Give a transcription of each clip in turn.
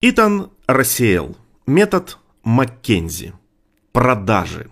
Итан рассеял. Метод Маккензи. Продажи.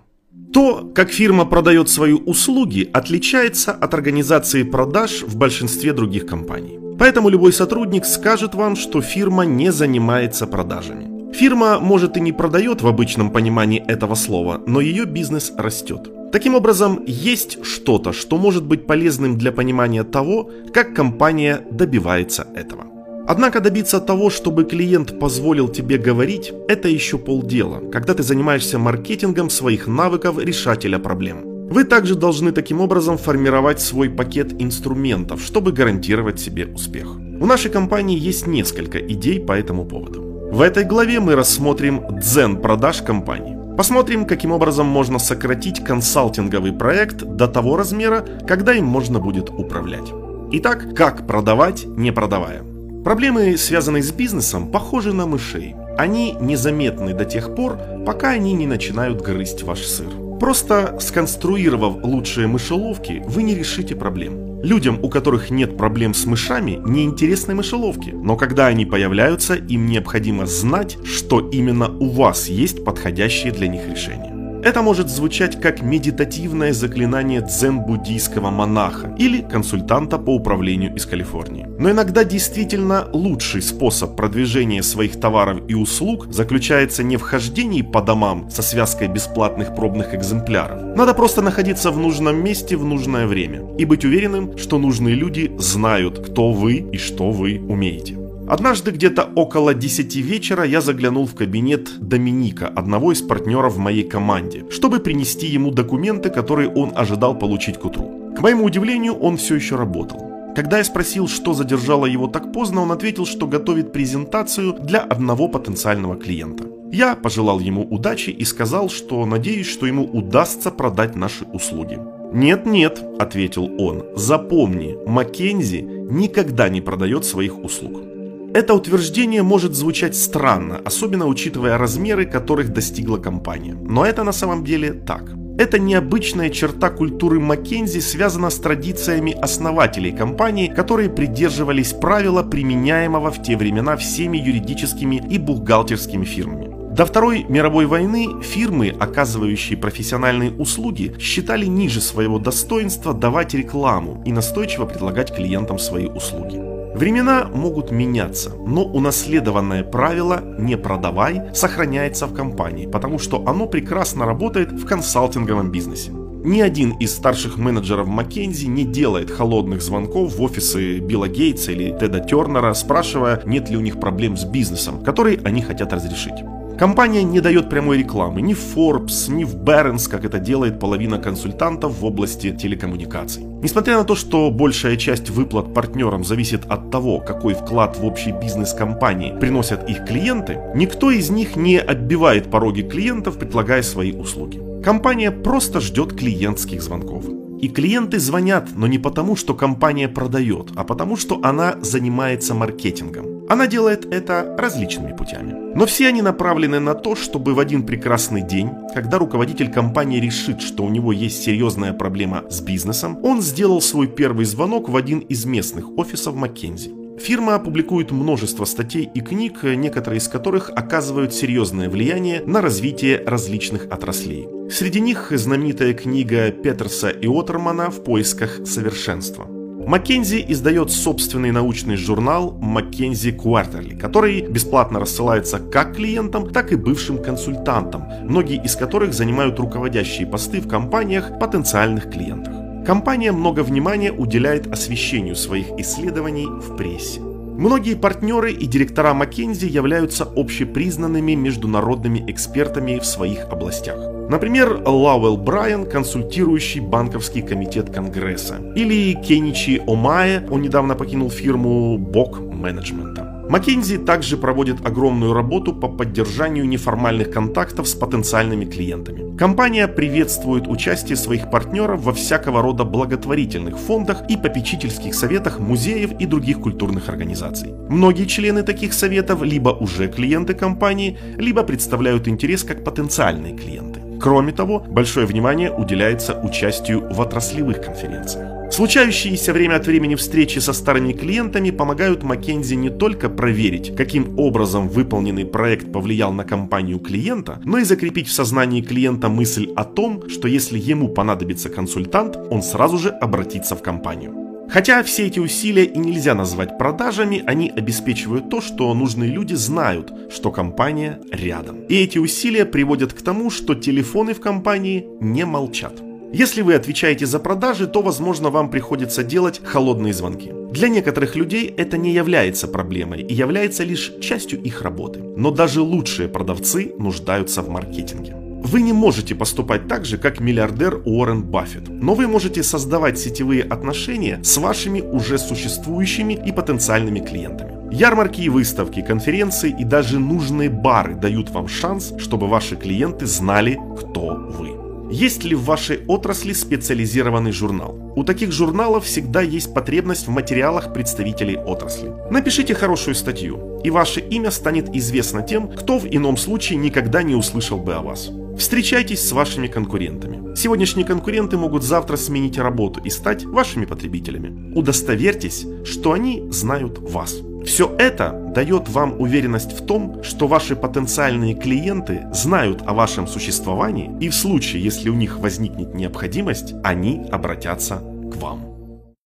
То, как фирма продает свои услуги, отличается от организации продаж в большинстве других компаний. Поэтому любой сотрудник скажет вам, что фирма не занимается продажами. Фирма, может, и не продает в обычном понимании этого слова, но ее бизнес растет. Таким образом, есть что-то, что может быть полезным для понимания того, как компания добивается этого. Однако добиться того, чтобы клиент позволил тебе говорить, это еще полдела, когда ты занимаешься маркетингом своих навыков решателя проблем. Вы также должны таким образом формировать свой пакет инструментов, чтобы гарантировать себе успех. У нашей компании есть несколько идей по этому поводу. В этой главе мы рассмотрим дзен продаж компании. Посмотрим, каким образом можно сократить консалтинговый проект до того размера, когда им можно будет управлять. Итак, как продавать, не продавая. Проблемы, связанные с бизнесом, похожи на мышей. Они незаметны до тех пор, пока они не начинают грызть ваш сыр. Просто сконструировав лучшие мышеловки, вы не решите проблем. Людям, у которых нет проблем с мышами, не интересны мышеловки. Но когда они появляются, им необходимо знать, что именно у вас есть подходящие для них решения. Это может звучать как медитативное заклинание дзен-буддийского монаха или консультанта по управлению из Калифорнии. Но иногда действительно лучший способ продвижения своих товаров и услуг заключается не в хождении по домам со связкой бесплатных пробных экземпляров. Надо просто находиться в нужном месте в нужное время и быть уверенным, что нужные люди знают, кто вы и что вы умеете. Однажды где-то около 10 вечера я заглянул в кабинет Доминика, одного из партнеров в моей команде, чтобы принести ему документы, которые он ожидал получить к утру. К моему удивлению, он все еще работал. Когда я спросил, что задержало его так поздно, он ответил, что готовит презентацию для одного потенциального клиента. Я пожелал ему удачи и сказал, что надеюсь, что ему удастся продать наши услуги. «Нет-нет», — ответил он, — «запомни, Маккензи никогда не продает своих услуг». Это утверждение может звучать странно, особенно учитывая размеры, которых достигла компания. Но это на самом деле так. Эта необычная черта культуры Маккензи связана с традициями основателей компании, которые придерживались правила, применяемого в те времена всеми юридическими и бухгалтерскими фирмами. До Второй мировой войны фирмы, оказывающие профессиональные услуги, считали ниже своего достоинства давать рекламу и настойчиво предлагать клиентам свои услуги. Времена могут меняться, но унаследованное правило «не продавай» сохраняется в компании, потому что оно прекрасно работает в консалтинговом бизнесе. Ни один из старших менеджеров Маккензи не делает холодных звонков в офисы Билла Гейтса или Теда Тернера, спрашивая, нет ли у них проблем с бизнесом, которые они хотят разрешить. Компания не дает прямой рекламы ни в Forbes, ни в Barron's, как это делает половина консультантов в области телекоммуникаций. Несмотря на то, что большая часть выплат партнерам зависит от того, какой вклад в общий бизнес компании приносят их клиенты, никто из них не отбивает пороги клиентов, предлагая свои услуги. Компания просто ждет клиентских звонков. И клиенты звонят, но не потому, что компания продает, а потому, что она занимается маркетингом. Она делает это различными путями. Но все они направлены на то, чтобы в один прекрасный день, когда руководитель компании решит, что у него есть серьезная проблема с бизнесом, он сделал свой первый звонок в один из местных офисов Маккензи. Фирма публикует множество статей и книг, некоторые из которых оказывают серьезное влияние на развитие различных отраслей. Среди них знаменитая книга Петерса и Отермана «В поисках совершенства». Маккензи издает собственный научный журнал Маккензи Quarterly, который бесплатно рассылается как клиентам, так и бывшим консультантам, многие из которых занимают руководящие посты в компаниях потенциальных клиентах. Компания много внимания уделяет освещению своих исследований в прессе. Многие партнеры и директора Маккензи являются общепризнанными международными экспертами в своих областях. Например, Лауэлл Брайан, консультирующий банковский комитет Конгресса. Или Кеничи Омае, он недавно покинул фирму Бок менеджмента. Маккензи также проводит огромную работу по поддержанию неформальных контактов с потенциальными клиентами. Компания приветствует участие своих партнеров во всякого рода благотворительных фондах и попечительских советах музеев и других культурных организаций. Многие члены таких советов либо уже клиенты компании, либо представляют интерес как потенциальные клиенты. Кроме того, большое внимание уделяется участию в отраслевых конференциях. Случающиеся время от времени встречи со старыми клиентами помогают Маккензи не только проверить, каким образом выполненный проект повлиял на компанию клиента, но и закрепить в сознании клиента мысль о том, что если ему понадобится консультант, он сразу же обратится в компанию. Хотя все эти усилия и нельзя назвать продажами, они обеспечивают то, что нужные люди знают, что компания рядом. И эти усилия приводят к тому, что телефоны в компании не молчат. Если вы отвечаете за продажи, то, возможно, вам приходится делать холодные звонки. Для некоторых людей это не является проблемой и является лишь частью их работы. Но даже лучшие продавцы нуждаются в маркетинге. Вы не можете поступать так же, как миллиардер Уоррен Баффет, но вы можете создавать сетевые отношения с вашими уже существующими и потенциальными клиентами. Ярмарки и выставки, конференции и даже нужные бары дают вам шанс, чтобы ваши клиенты знали, кто вы. Есть ли в вашей отрасли специализированный журнал? У таких журналов всегда есть потребность в материалах представителей отрасли. Напишите хорошую статью, и ваше имя станет известно тем, кто в ином случае никогда не услышал бы о вас. Встречайтесь с вашими конкурентами. Сегодняшние конкуренты могут завтра сменить работу и стать вашими потребителями. Удостоверьтесь, что они знают вас. Все это дает вам уверенность в том, что ваши потенциальные клиенты знают о вашем существовании и в случае, если у них возникнет необходимость, они обратятся к вам.